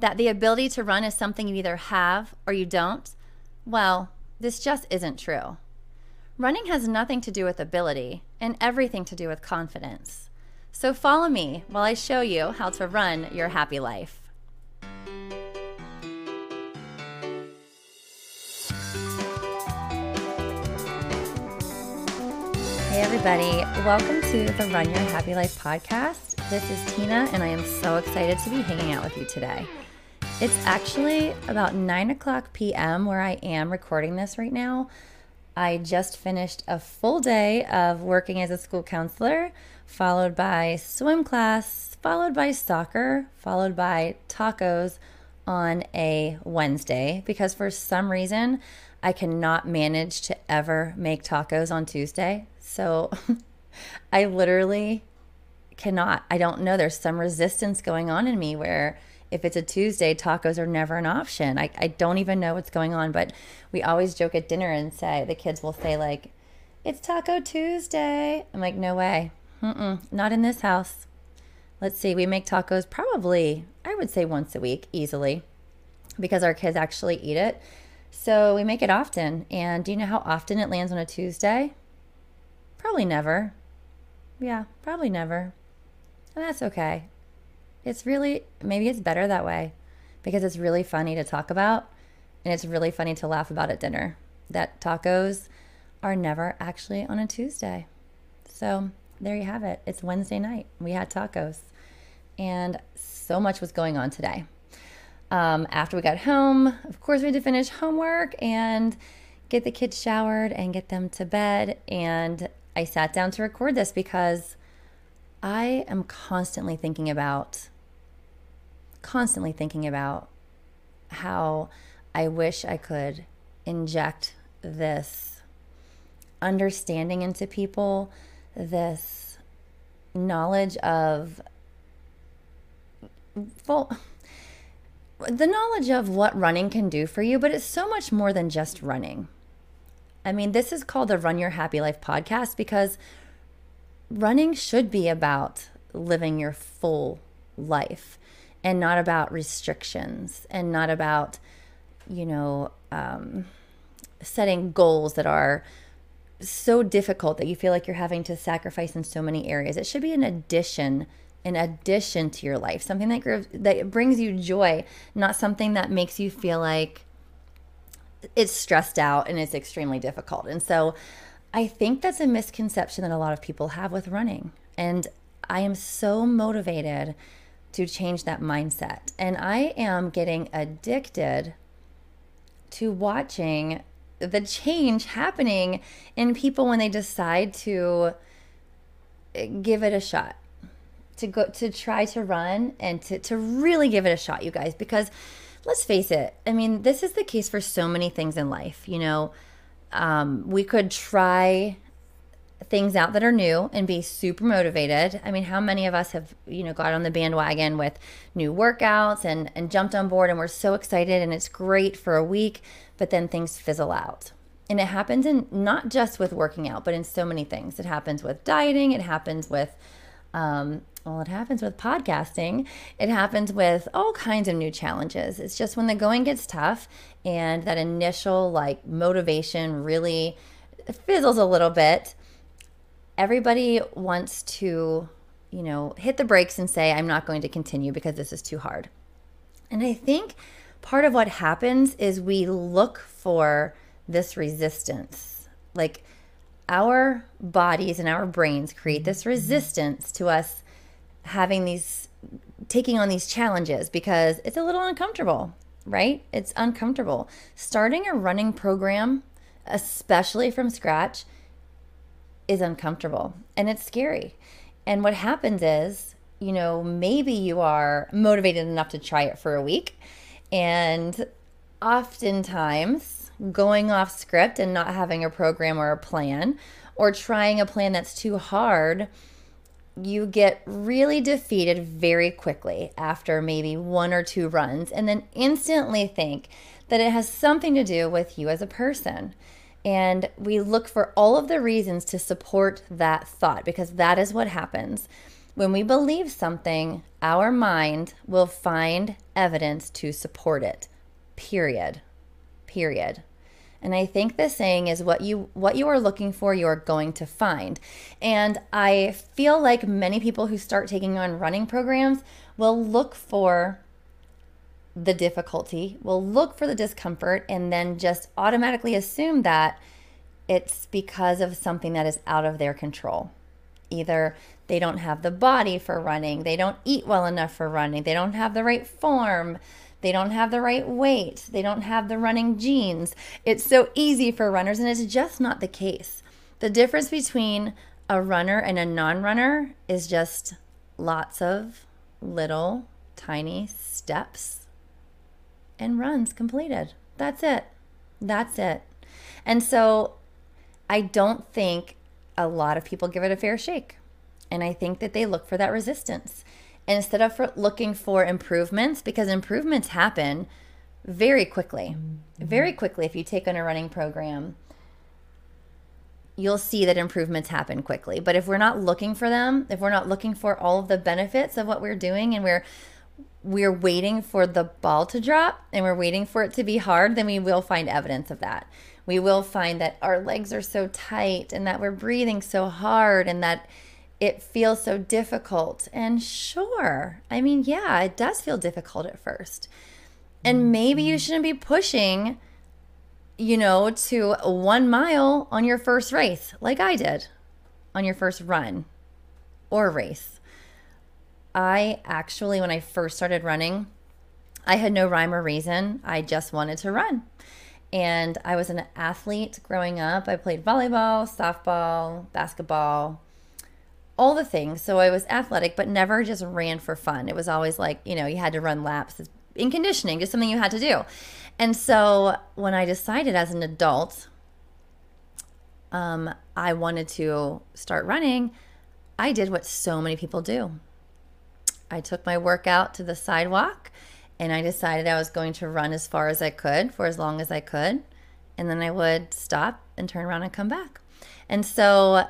that the ability to run is something you either have or you don't, well, this just isn't true. Running has nothing to do with ability and everything to do with confidence. So follow me while I show you how to run your happy life. Hey, everybody. Welcome to the Run Your Happy Life podcast. This is Tina, and I am so excited to be hanging out with you today. It's actually about 9 o'clock p.m. where I am recording this right now. I just finished a full day of working as a school counselor, followed by swim class, followed by soccer, followed by tacos on a Wednesday because for some reason I cannot manage to ever make tacos on Tuesday. So I literally cannot. I don't know. There's some resistance going on in me where if it's a Tuesday, tacos are never an option. I, I don't even know what's going on, but we always joke at dinner and say, the kids will say, like, it's Taco Tuesday. I'm like, no way. Mm-mm, not in this house. Let's see, we make tacos probably, I would say once a week easily because our kids actually eat it. So we make it often. And do you know how often it lands on a Tuesday? Probably never. Yeah, probably never. And that's okay it's really maybe it's better that way because it's really funny to talk about and it's really funny to laugh about at dinner that tacos are never actually on a Tuesday. So there you have it. It's Wednesday night. We had tacos and so much was going on today. Um, after we got home, of course, we had to finish homework and get the kids showered and get them to bed. And I sat down to record this because I am constantly thinking about, constantly thinking about how I wish I could inject this understanding into people, this knowledge of, well, the knowledge of what running can do for you, but it's so much more than just running. I mean, this is called the Run Your Happy Life podcast because running should be about living your full life and not about restrictions and not about, you know, um, setting goals that are so difficult that you feel like you're having to sacrifice in so many areas. It should be an addition, an addition to your life, something that grows, that brings you joy, not something that makes you feel like it's stressed out and it's extremely difficult. And so I think that's a misconception that a lot of people have with running. And I am so motivated to change that mindset. And I am getting addicted to watching the change happening in people when they decide to give it a shot to go to try to run and to, to really give it a shot you guys because let's face it i mean this is the case for so many things in life you know um, we could try things out that are new and be super motivated. I mean, how many of us have, you know, got on the bandwagon with new workouts and, and jumped on board and we're so excited and it's great for a week, but then things fizzle out. And it happens in not just with working out, but in so many things. It happens with dieting, it happens with um, well, it happens with podcasting. It happens with all kinds of new challenges. It's just when the going gets tough and that initial like motivation really fizzles a little bit, everybody wants to, you know, hit the brakes and say, I'm not going to continue because this is too hard. And I think part of what happens is we look for this resistance. Like our bodies and our brains create this mm-hmm. resistance to us having these taking on these challenges because it's a little uncomfortable, right? It's uncomfortable. Starting a running program, especially from scratch, is uncomfortable and it's scary. And what happens is, you know, maybe you are motivated enough to try it for a week and oftentimes going off script and not having a program or a plan, or trying a plan that's too hard, you get really defeated very quickly after maybe one or two runs, and then instantly think that it has something to do with you as a person. And we look for all of the reasons to support that thought because that is what happens. When we believe something, our mind will find evidence to support it. Period. Period. And I think the saying is what you what you are looking for, you are going to find. And I feel like many people who start taking on running programs will look for the difficulty, will look for the discomfort, and then just automatically assume that it's because of something that is out of their control. Either they don't have the body for running, they don't eat well enough for running, they don't have the right form, they don't have the right weight, they don't have the running genes. It's so easy for runners, and it's just not the case. The difference between a runner and a non runner is just lots of little tiny steps and runs completed. That's it. That's it. And so I don't think a lot of people give it a fair shake. And I think that they look for that resistance. And instead of for looking for improvements, because improvements happen very quickly, mm-hmm. very quickly if you take on a running program you'll see that improvements happen quickly. But if we're not looking for them, if we're not looking for all of the benefits of what we're doing and we're we're waiting for the ball to drop and we're waiting for it to be hard, then we will find evidence of that. We will find that our legs are so tight and that we're breathing so hard and that it feels so difficult. And sure, I mean, yeah, it does feel difficult at first. And mm-hmm. maybe you shouldn't be pushing, you know, to one mile on your first race, like I did on your first run or race. I actually, when I first started running, I had no rhyme or reason. I just wanted to run. And I was an athlete growing up. I played volleyball, softball, basketball, all the things. So I was athletic, but never just ran for fun. It was always like, you know, you had to run laps in conditioning, just something you had to do. And so when I decided as an adult, um, I wanted to start running, I did what so many people do. I took my workout to the sidewalk and I decided I was going to run as far as I could for as long as I could. And then I would stop and turn around and come back. And so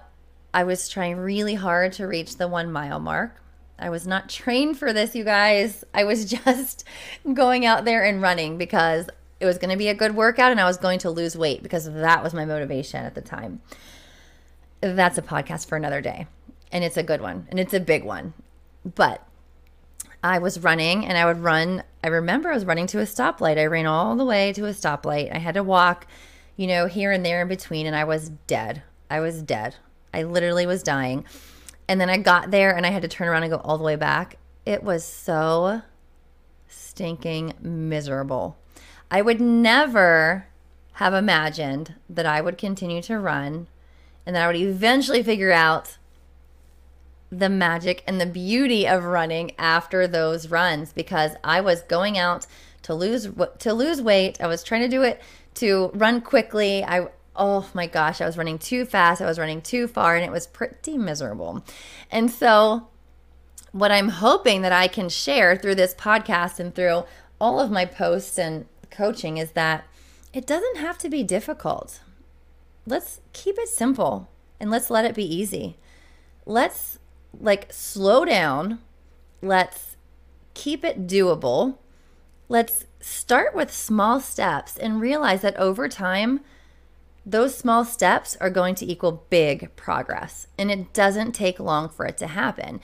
I was trying really hard to reach the one mile mark. I was not trained for this, you guys. I was just going out there and running because it was going to be a good workout and I was going to lose weight because that was my motivation at the time. That's a podcast for another day. And it's a good one and it's a big one. But I was running and I would run. I remember I was running to a stoplight. I ran all the way to a stoplight. I had to walk, you know, here and there in between, and I was dead. I was dead. I literally was dying. And then I got there and I had to turn around and go all the way back. It was so stinking miserable. I would never have imagined that I would continue to run and that I would eventually figure out the magic and the beauty of running after those runs because I was going out to lose to lose weight. I was trying to do it to run quickly. I oh my gosh, I was running too fast. I was running too far and it was pretty miserable. And so what I'm hoping that I can share through this podcast and through all of my posts and coaching is that it doesn't have to be difficult. Let's keep it simple and let's let it be easy. Let's like slow down. Let's keep it doable. Let's start with small steps and realize that over time, those small steps are going to equal big progress. And it doesn't take long for it to happen.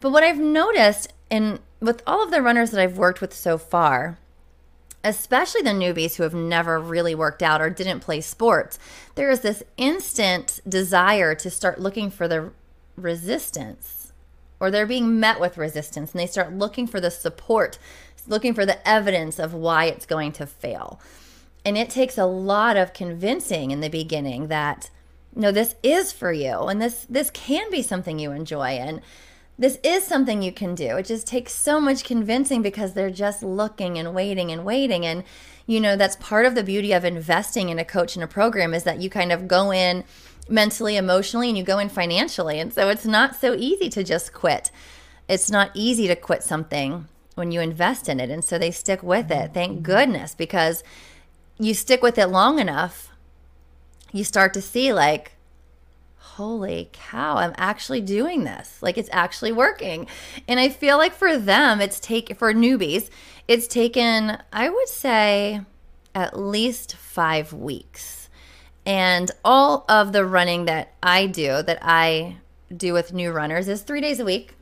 But what I've noticed, and with all of the runners that I've worked with so far, especially the newbies who have never really worked out or didn't play sports, there is this instant desire to start looking for the resistance or they're being met with resistance and they start looking for the support, looking for the evidence of why it's going to fail. And it takes a lot of convincing in the beginning that no this is for you and this this can be something you enjoy and this is something you can do. It just takes so much convincing because they're just looking and waiting and waiting and you know, that's part of the beauty of investing in a coach and a program is that you kind of go in mentally, emotionally, and you go in financially. And so it's not so easy to just quit. It's not easy to quit something when you invest in it. And so they stick with it. Thank mm-hmm. goodness, because you stick with it long enough, you start to see, like, holy cow, I'm actually doing this. Like, it's actually working. And I feel like for them, it's take for newbies, it's taken, I would say, at least five weeks. And all of the running that I do, that I do with new runners, is three days a week.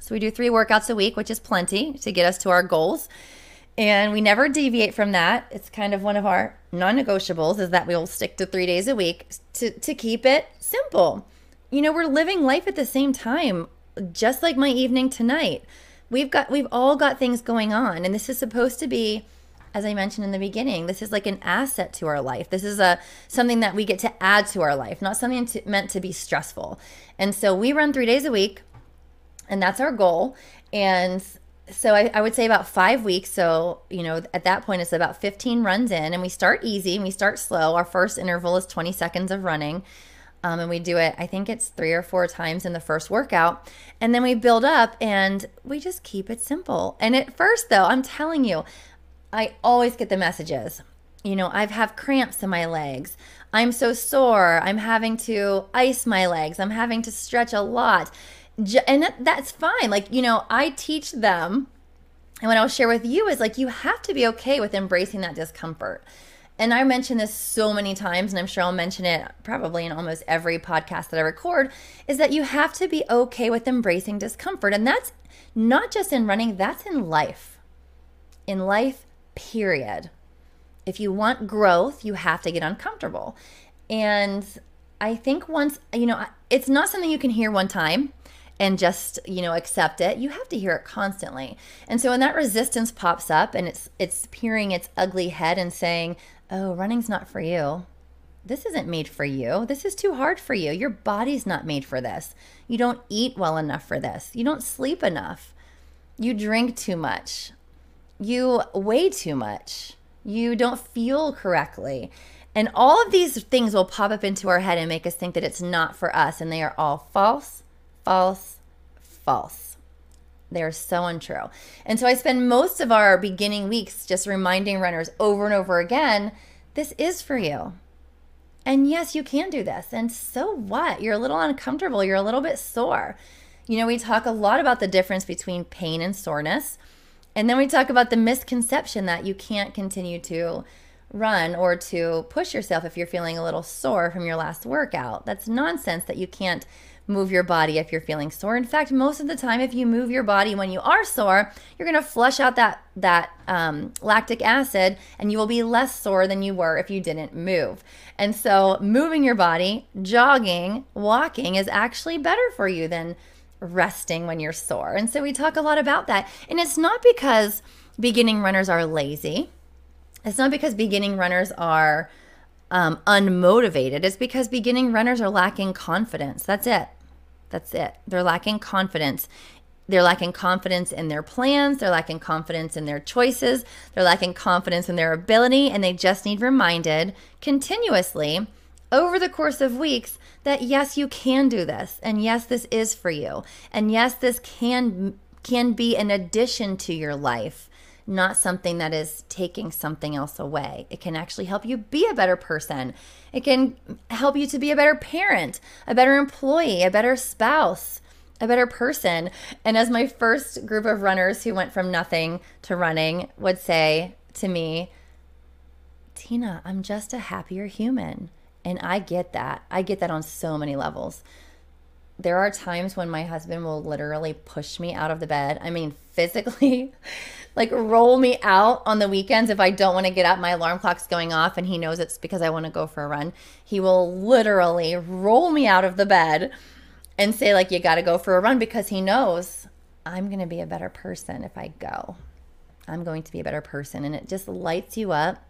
So we do three workouts a week, which is plenty to get us to our goals. And we never deviate from that. It's kind of one of our non-negotiables is that we will stick to 3 days a week to to keep it simple. You know, we're living life at the same time, just like my evening tonight. We've got we've all got things going on and this is supposed to be as I mentioned in the beginning, this is like an asset to our life. This is a something that we get to add to our life, not something to, meant to be stressful. And so we run 3 days a week and that's our goal. And so I, I, would say about five weeks. So, you know, at that point, it's about 15 runs in, and we start easy and we start slow. Our first interval is 20 seconds of running. Um, and we do it, I think it's three or four times in the first workout. And then we build up and we just keep it simple. And at first, though, I'm telling you, I always get the messages. You know, I've have cramps in my legs. I'm so sore. I'm having to ice my legs. I'm having to stretch a lot and that, that's fine. Like, you know, I teach them, and what I'll share with you is like, you have to be okay with embracing that discomfort. And I mention this so many times, and I'm sure I'll mention it probably in almost every podcast that I record, is that you have to be okay with embracing discomfort. And that's not just in running, that's in life. In life, period. If you want growth, you have to get uncomfortable. And I think once, you know, it's not something you can hear one time and just you know accept it. You have to hear it constantly. And so when that resistance pops up and it's it's peering its ugly head and saying oh running's not for you. This isn't made for you. This is too hard for you. Your body's not made for this. You don't eat well enough for this. You don't sleep enough. You drink too much you weigh too much you don't feel correctly and all of these things will pop up into our head and make us think that it's not for us and they are all false false, false. They're so untrue. And so I spend most of our beginning weeks just reminding runners over and over again this is for you. And yes, you can do this. And so what? You're a little uncomfortable, you're a little bit sore. You know, we talk a lot about the difference between pain and soreness. And then we talk about the misconception that you can't continue to run or to push yourself if you're feeling a little sore from your last workout. That's nonsense that you can't move your body if you're feeling sore. In fact, most of the time, if you move your body when you are sore, you're going to flush out that that um, lactic acid, and you will be less sore than you were if you didn't move. And so, moving your body, jogging, walking is actually better for you than resting when you're sore. And so, we talk a lot about that. And it's not because beginning runners are lazy. It's not because beginning runners are um, unmotivated. It's because beginning runners are lacking confidence. That's it. That's it. They're lacking confidence. They're lacking confidence in their plans. They're lacking confidence in their choices. They're lacking confidence in their ability. And they just need reminded continuously over the course of weeks that yes, you can do this. And yes, this is for you. And yes, this can can be an addition to your life not something that is taking something else away. It can actually help you be a better person. It can help you to be a better parent, a better employee, a better spouse, a better person. And as my first group of runners who went from nothing to running would say to me, Tina, I'm just a happier human. And I get that. I get that on so many levels. There are times when my husband will literally push me out of the bed. I mean, physically like roll me out on the weekends if I don't want to get up. My alarm clock's going off and he knows it's because I want to go for a run. He will literally roll me out of the bed and say, like, you got to go for a run because he knows I'm going to be a better person if I go. I'm going to be a better person. And it just lights you up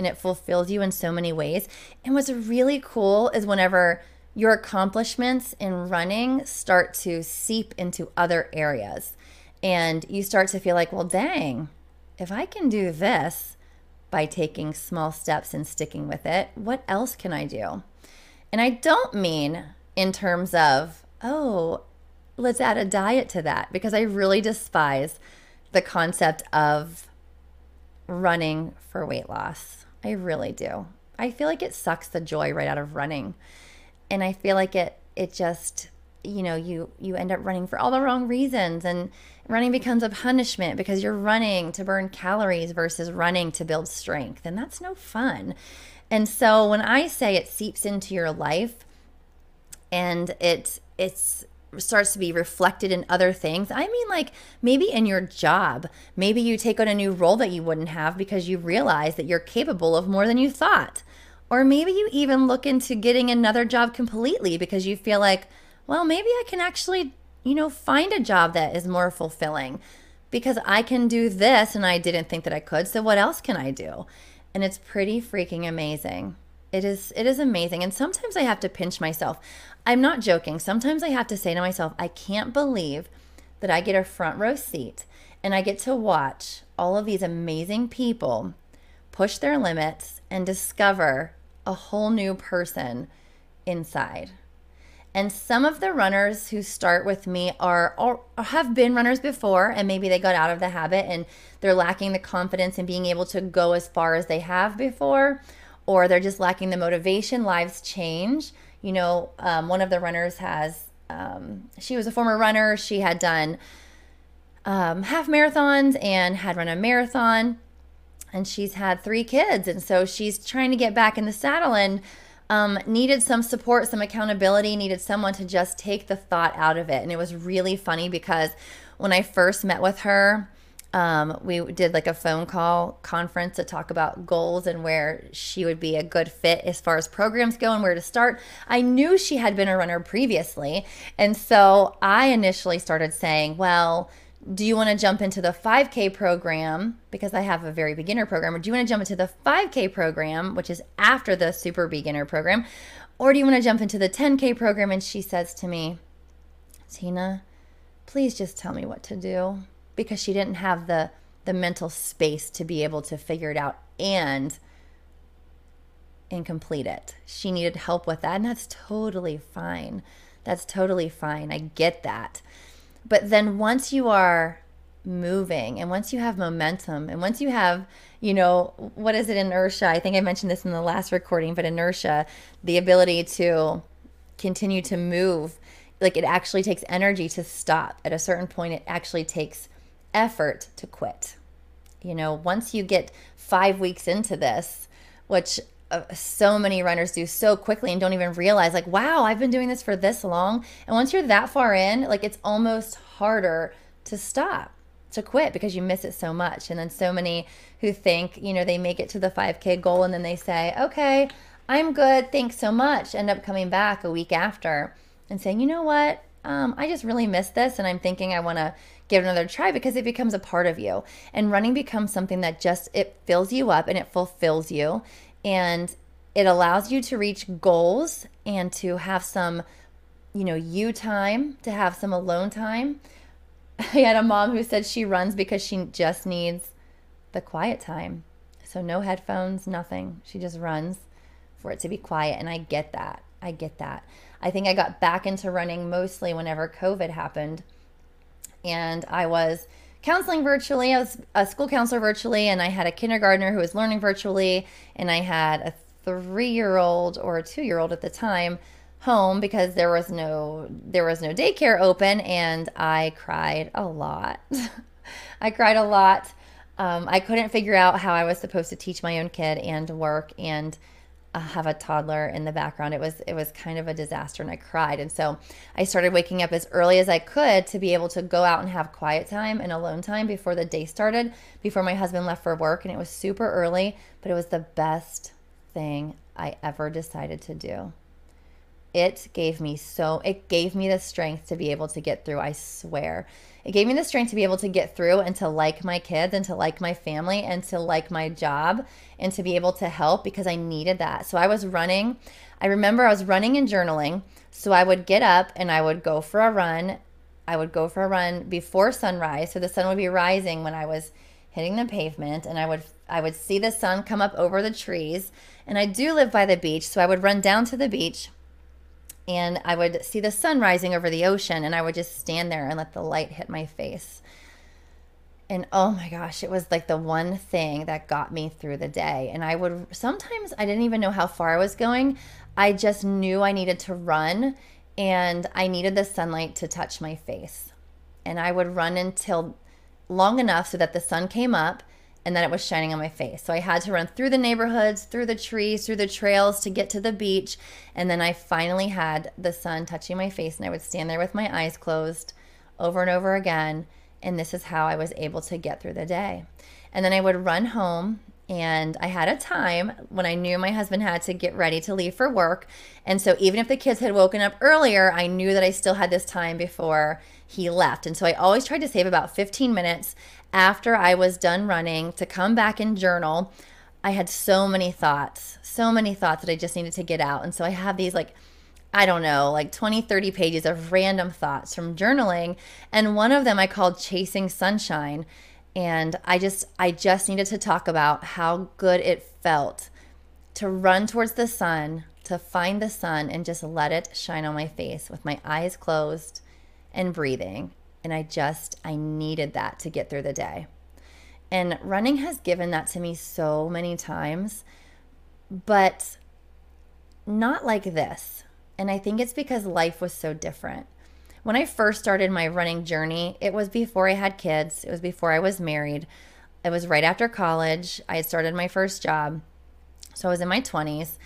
and it fulfills you in so many ways. And what's really cool is whenever your accomplishments in running start to seep into other areas and you start to feel like, well, dang, if I can do this, by taking small steps and sticking with it. What else can I do? And I don't mean in terms of, oh, let's add a diet to that, because I really despise the concept of running for weight loss. I really do. I feel like it sucks the joy right out of running. And I feel like it it just you know you you end up running for all the wrong reasons and running becomes a punishment because you're running to burn calories versus running to build strength and that's no fun and so when i say it seeps into your life and it it's starts to be reflected in other things. I mean, like maybe in your job, maybe you take on a new role that you wouldn't have because you realize that you're capable of more than you thought. Or maybe you even look into getting another job completely because you feel like, well, maybe I can actually, you know, find a job that is more fulfilling because I can do this and I didn't think that I could. So what else can I do? And it's pretty freaking amazing. It is it is amazing. And sometimes I have to pinch myself. I'm not joking. Sometimes I have to say to myself, I can't believe that I get a front row seat and I get to watch all of these amazing people push their limits and discover a whole new person inside. And some of the runners who start with me are or have been runners before and maybe they got out of the habit and they're lacking the confidence in being able to go as far as they have before or they're just lacking the motivation. Lives change. You know, um, one of the runners has um, she was a former runner. She had done um, half marathons and had run a marathon and she's had three kids and so she's trying to get back in the saddle and um, needed some support some accountability needed someone to just take the thought out of it and it was really funny because when i first met with her um, we did like a phone call conference to talk about goals and where she would be a good fit as far as programs go and where to start. I knew she had been a runner previously. And so I initially started saying, well, do you want to jump into the 5K program? Because I have a very beginner program. Or do you want to jump into the 5K program, which is after the super beginner program? Or do you want to jump into the 10K program? And she says to me, Tina, please just tell me what to do. Because she didn't have the, the mental space to be able to figure it out and and complete it. She needed help with that, and that's totally fine. That's totally fine. I get that. But then once you are moving and once you have momentum and once you have you know what is it inertia i think i mentioned this in the last recording but inertia the ability to continue to move like it actually takes energy to stop at a certain point it actually takes effort to quit. You know once you get 5 weeks into this which uh, so many runners do so quickly and don't even realize like wow i've been doing this for this long. And once you're that far in like it's almost harder to stop to quit because you miss it so much. And then so many who think you know they make it to the 5k goal and then they say okay i'm good thanks so much end up coming back a week after and saying you know what? Um, i just really missed this and i'm thinking i want to give another try because it becomes a part of you. And running becomes something that just it fills you up and it fulfills you. And it allows you to reach goals and to have some you know you time to have some alone time. I had a mom who said she runs because she just needs the quiet time. So no headphones nothing. She just runs for it to be quiet. And i get that. I get that. I think i got back into running mostly whenever covid happened and i was counseling virtually. I was a school counselor virtually, and I had a kindergartner who was learning virtually, and I had a three year old or a two year old at the time home because there was no there was no daycare open and I cried a lot. I cried a lot. Um, I couldn't figure out how I was supposed to teach my own kid and work and Uh, have a toddler in the background. It was it was kind of a disaster, and I cried. And so I started waking up as early as I could to be able to go out and have quiet time and alone time before the day started, before my husband left for work. And it was super early, but it was the best thing I ever decided to do. It gave me so it gave me the strength to be able to get through. I swear. It gave me the strength to be able to get through and to like my kids and to like my family and to like my job and to be able to help because I needed that. So I was running. I remember I was running and journaling. So I would get up and I would go for a run. I would go for a run before sunrise. So the sun would be rising when I was hitting the pavement and I would I would see the sun come up over the trees and I do live by the beach so I would run down to the beach and I would see the sun rising over the ocean and I would just stand there and let the light hit my face. And oh my gosh, it was like the one thing that got me through the day. And I would sometimes I didn't even know how far I was going. I just knew I needed to run and I needed the sunlight to touch my face. And I would run until long enough so that the sun came up and then it was shining on my face. So I had to run through the neighborhoods, through the trees, through the trails to get to the beach. And then I finally had the sun touching my face, and I would stand there with my eyes closed over and over again. And this is how I was able to get through the day. And then I would run home and I had a time when I knew my husband had to get ready to leave for work. And so even if the kids had woken up earlier, I knew that I still had this time before he left. And so I always tried to save about 15 minutes after I was done running to come back and journal. I had so many thoughts, so many thoughts that I just needed to get out. And so I have these like I don't know, like 20, 30 pages of random thoughts from journaling. And one of them I called Chasing Sunshine and I just I just needed to talk about how good it felt to run towards the sun, to find the sun and just let it shine on my face with my eyes closed and breathing. And I just I needed that to get through the day. And running has given that to me so many times, but not like this. And I think it's because life was so different when I first started my running journey, it was before I had kids, it was before I was married. It was right after college. I had started my first job. So I was in my 20s.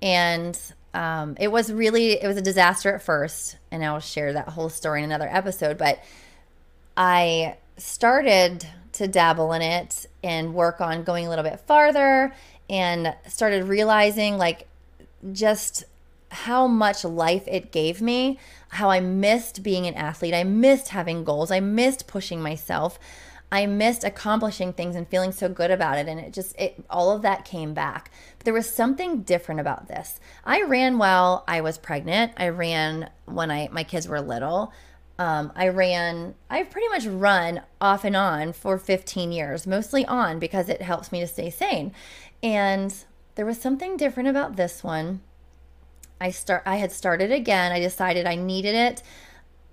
And um, it was really, it was a disaster at first. And I'll share that whole story in another episode. But I started to dabble in it and work on going a little bit farther and started realizing like just how much life it gave me, how I missed being an athlete. I missed having goals. I missed pushing myself. I missed accomplishing things and feeling so good about it. And it just, it, all of that came back. But there was something different about this. I ran while I was pregnant. I ran when I, my kids were little. Um, I ran, I've pretty much run off and on for 15 years, mostly on because it helps me to stay sane. And there was something different about this one I start I had started again. I decided I needed it.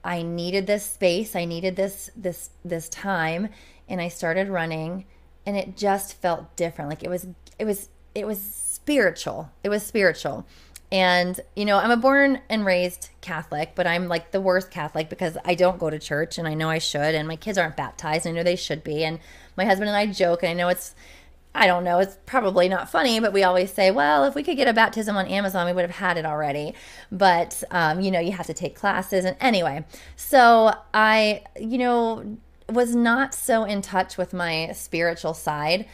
I needed this space. I needed this this this time and I started running and it just felt different. Like it was it was it was spiritual. It was spiritual. And you know, I'm a born and raised Catholic, but I'm like the worst Catholic because I don't go to church and I know I should and my kids aren't baptized. And I know they should be and my husband and I joke and I know it's I don't know, it's probably not funny, but we always say, well, if we could get a baptism on Amazon, we would have had it already. But, um, you know, you have to take classes. And anyway, so I, you know, was not so in touch with my spiritual side.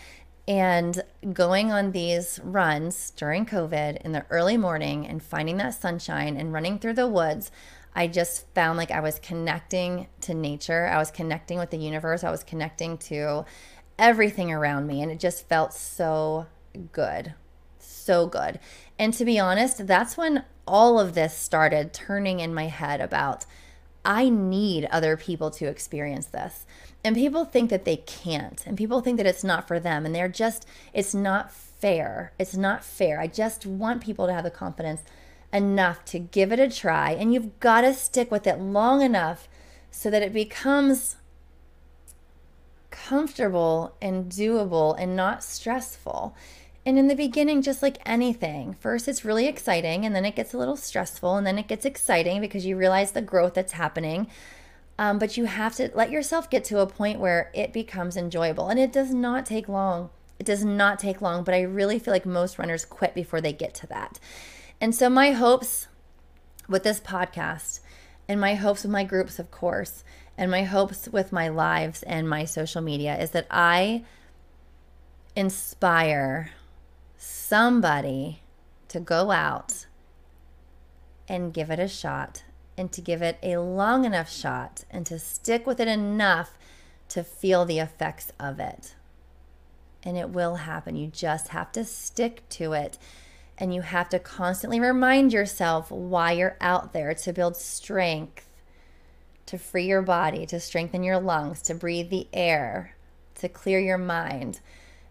And going on these runs during COVID in the early morning and finding that sunshine and running through the woods, I just found like I was connecting to nature. I was connecting with the universe. I was connecting to everything around me. And it just felt so good. So good. And to be honest, that's when all of this started turning in my head about I need other people to experience this. And people think that they can't. And people think that it's not for them. And they're just, it's not fair. It's not fair. I just want people to have the confidence enough to give it a try. And you've got to stick with it long enough so that it becomes comfortable and doable and not stressful. And in the beginning, just like anything, first it's really exciting and then it gets a little stressful and then it gets exciting because you realize the growth that's happening. Um, but you have to let yourself get to a point where it becomes enjoyable. And it does not take long. It does not take long, but I really feel like most runners quit before they get to that. And so, my hopes with this podcast and my hopes with my groups, of course, and my hopes with my lives and my social media is that I inspire somebody to go out and give it a shot and to give it a long enough shot and to stick with it enough to feel the effects of it. And it will happen. You just have to stick to it. And you have to constantly remind yourself why you're out there to build strength to free your body, to strengthen your lungs, to breathe the air, to clear your mind.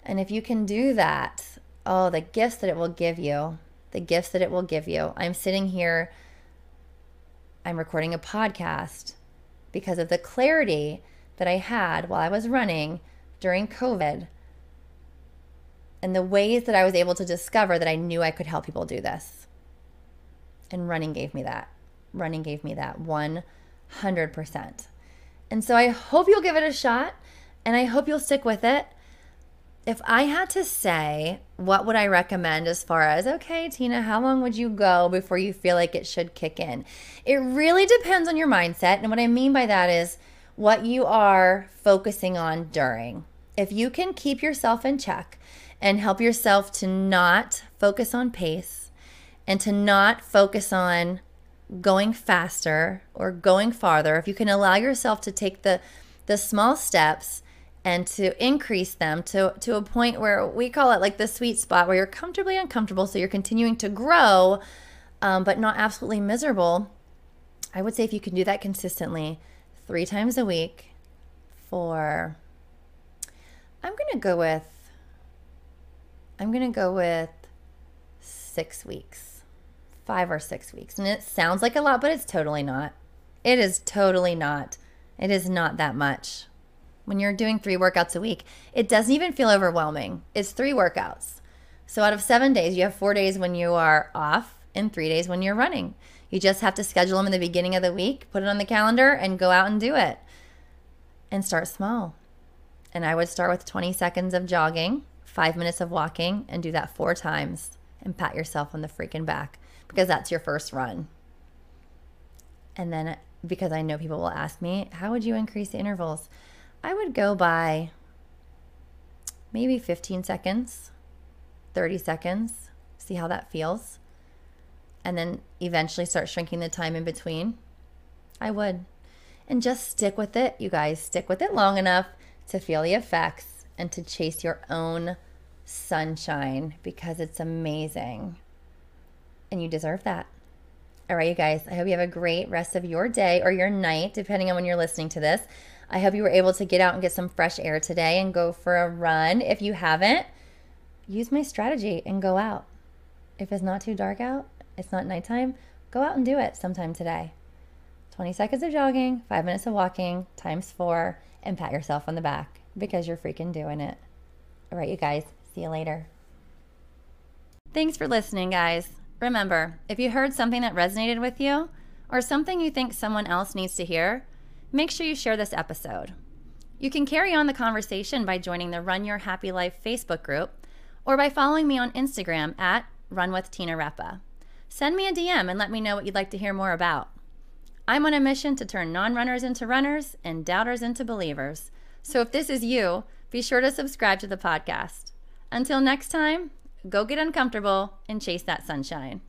And if you can do that, oh, the gifts that it will give you, the gifts that it will give you. I'm sitting here, I'm recording a podcast because of the clarity that I had while I was running during COVID and the ways that I was able to discover that I knew I could help people do this. And running gave me that. Running gave me that 100%. And so I hope you'll give it a shot and I hope you'll stick with it. If I had to say, what would I recommend as far as, okay, Tina, how long would you go before you feel like it should kick in? It really depends on your mindset. And what I mean by that is what you are focusing on during. If you can keep yourself in check and help yourself to not focus on pace and to not focus on going faster or going farther, if you can allow yourself to take the the small steps and to increase them to to a point where we call it like the sweet spot where you're comfortably uncomfortable, so you're continuing to grow, um, but not absolutely miserable. I would say if you can do that consistently, three times a week, for I'm gonna go with I'm gonna go with six weeks five or six weeks. And it sounds like a lot, but it's totally not. It is totally not. It is not that much. When you're doing three workouts a week, it doesn't even feel overwhelming. It's three workouts. So out of seven days, you have four days when you are off and three days when you're running. You just have to schedule them in the beginning of the week, put it on the calendar, and go out and do it. And start small. And I would start with 20 seconds of jogging, five minutes of walking, and do that four times and pat yourself on the freaking back because that's your first run. And then because I know people will ask me, how would you increase the intervals? I would go by maybe 15 seconds, 30 seconds, see how that feels. And then eventually start shrinking the time in between. I would. And just stick with it, you guys. Stick with it long enough to feel the effects and to chase your own sunshine because it's amazing and you deserve that. All right, you guys, I hope you have a great rest of your day or your night, depending on when you're listening to this. I hope you were able to get out and get some fresh air today and go for a run. If you haven't, use my strategy and go out. If it's not too dark out, it's not nighttime, go out and do it sometime today. 20 seconds of jogging, five minutes of walking, times four, and pat yourself on the back because you're freaking doing it. All right, you guys, see you later. Thanks for listening, guys. Remember, if you heard something that resonated with you or something you think someone else needs to hear, make sure you share this episode. You can carry on the conversation by joining the Run Your Happy Life Facebook group or by following me on Instagram at Run with Tina Repa. Send me a DM and let me know what you'd like to hear more about. I'm on a mission to turn non runners into runners and doubters into believers. So if this is you, be sure to subscribe to the podcast. Until next time, Go get uncomfortable and chase that sunshine.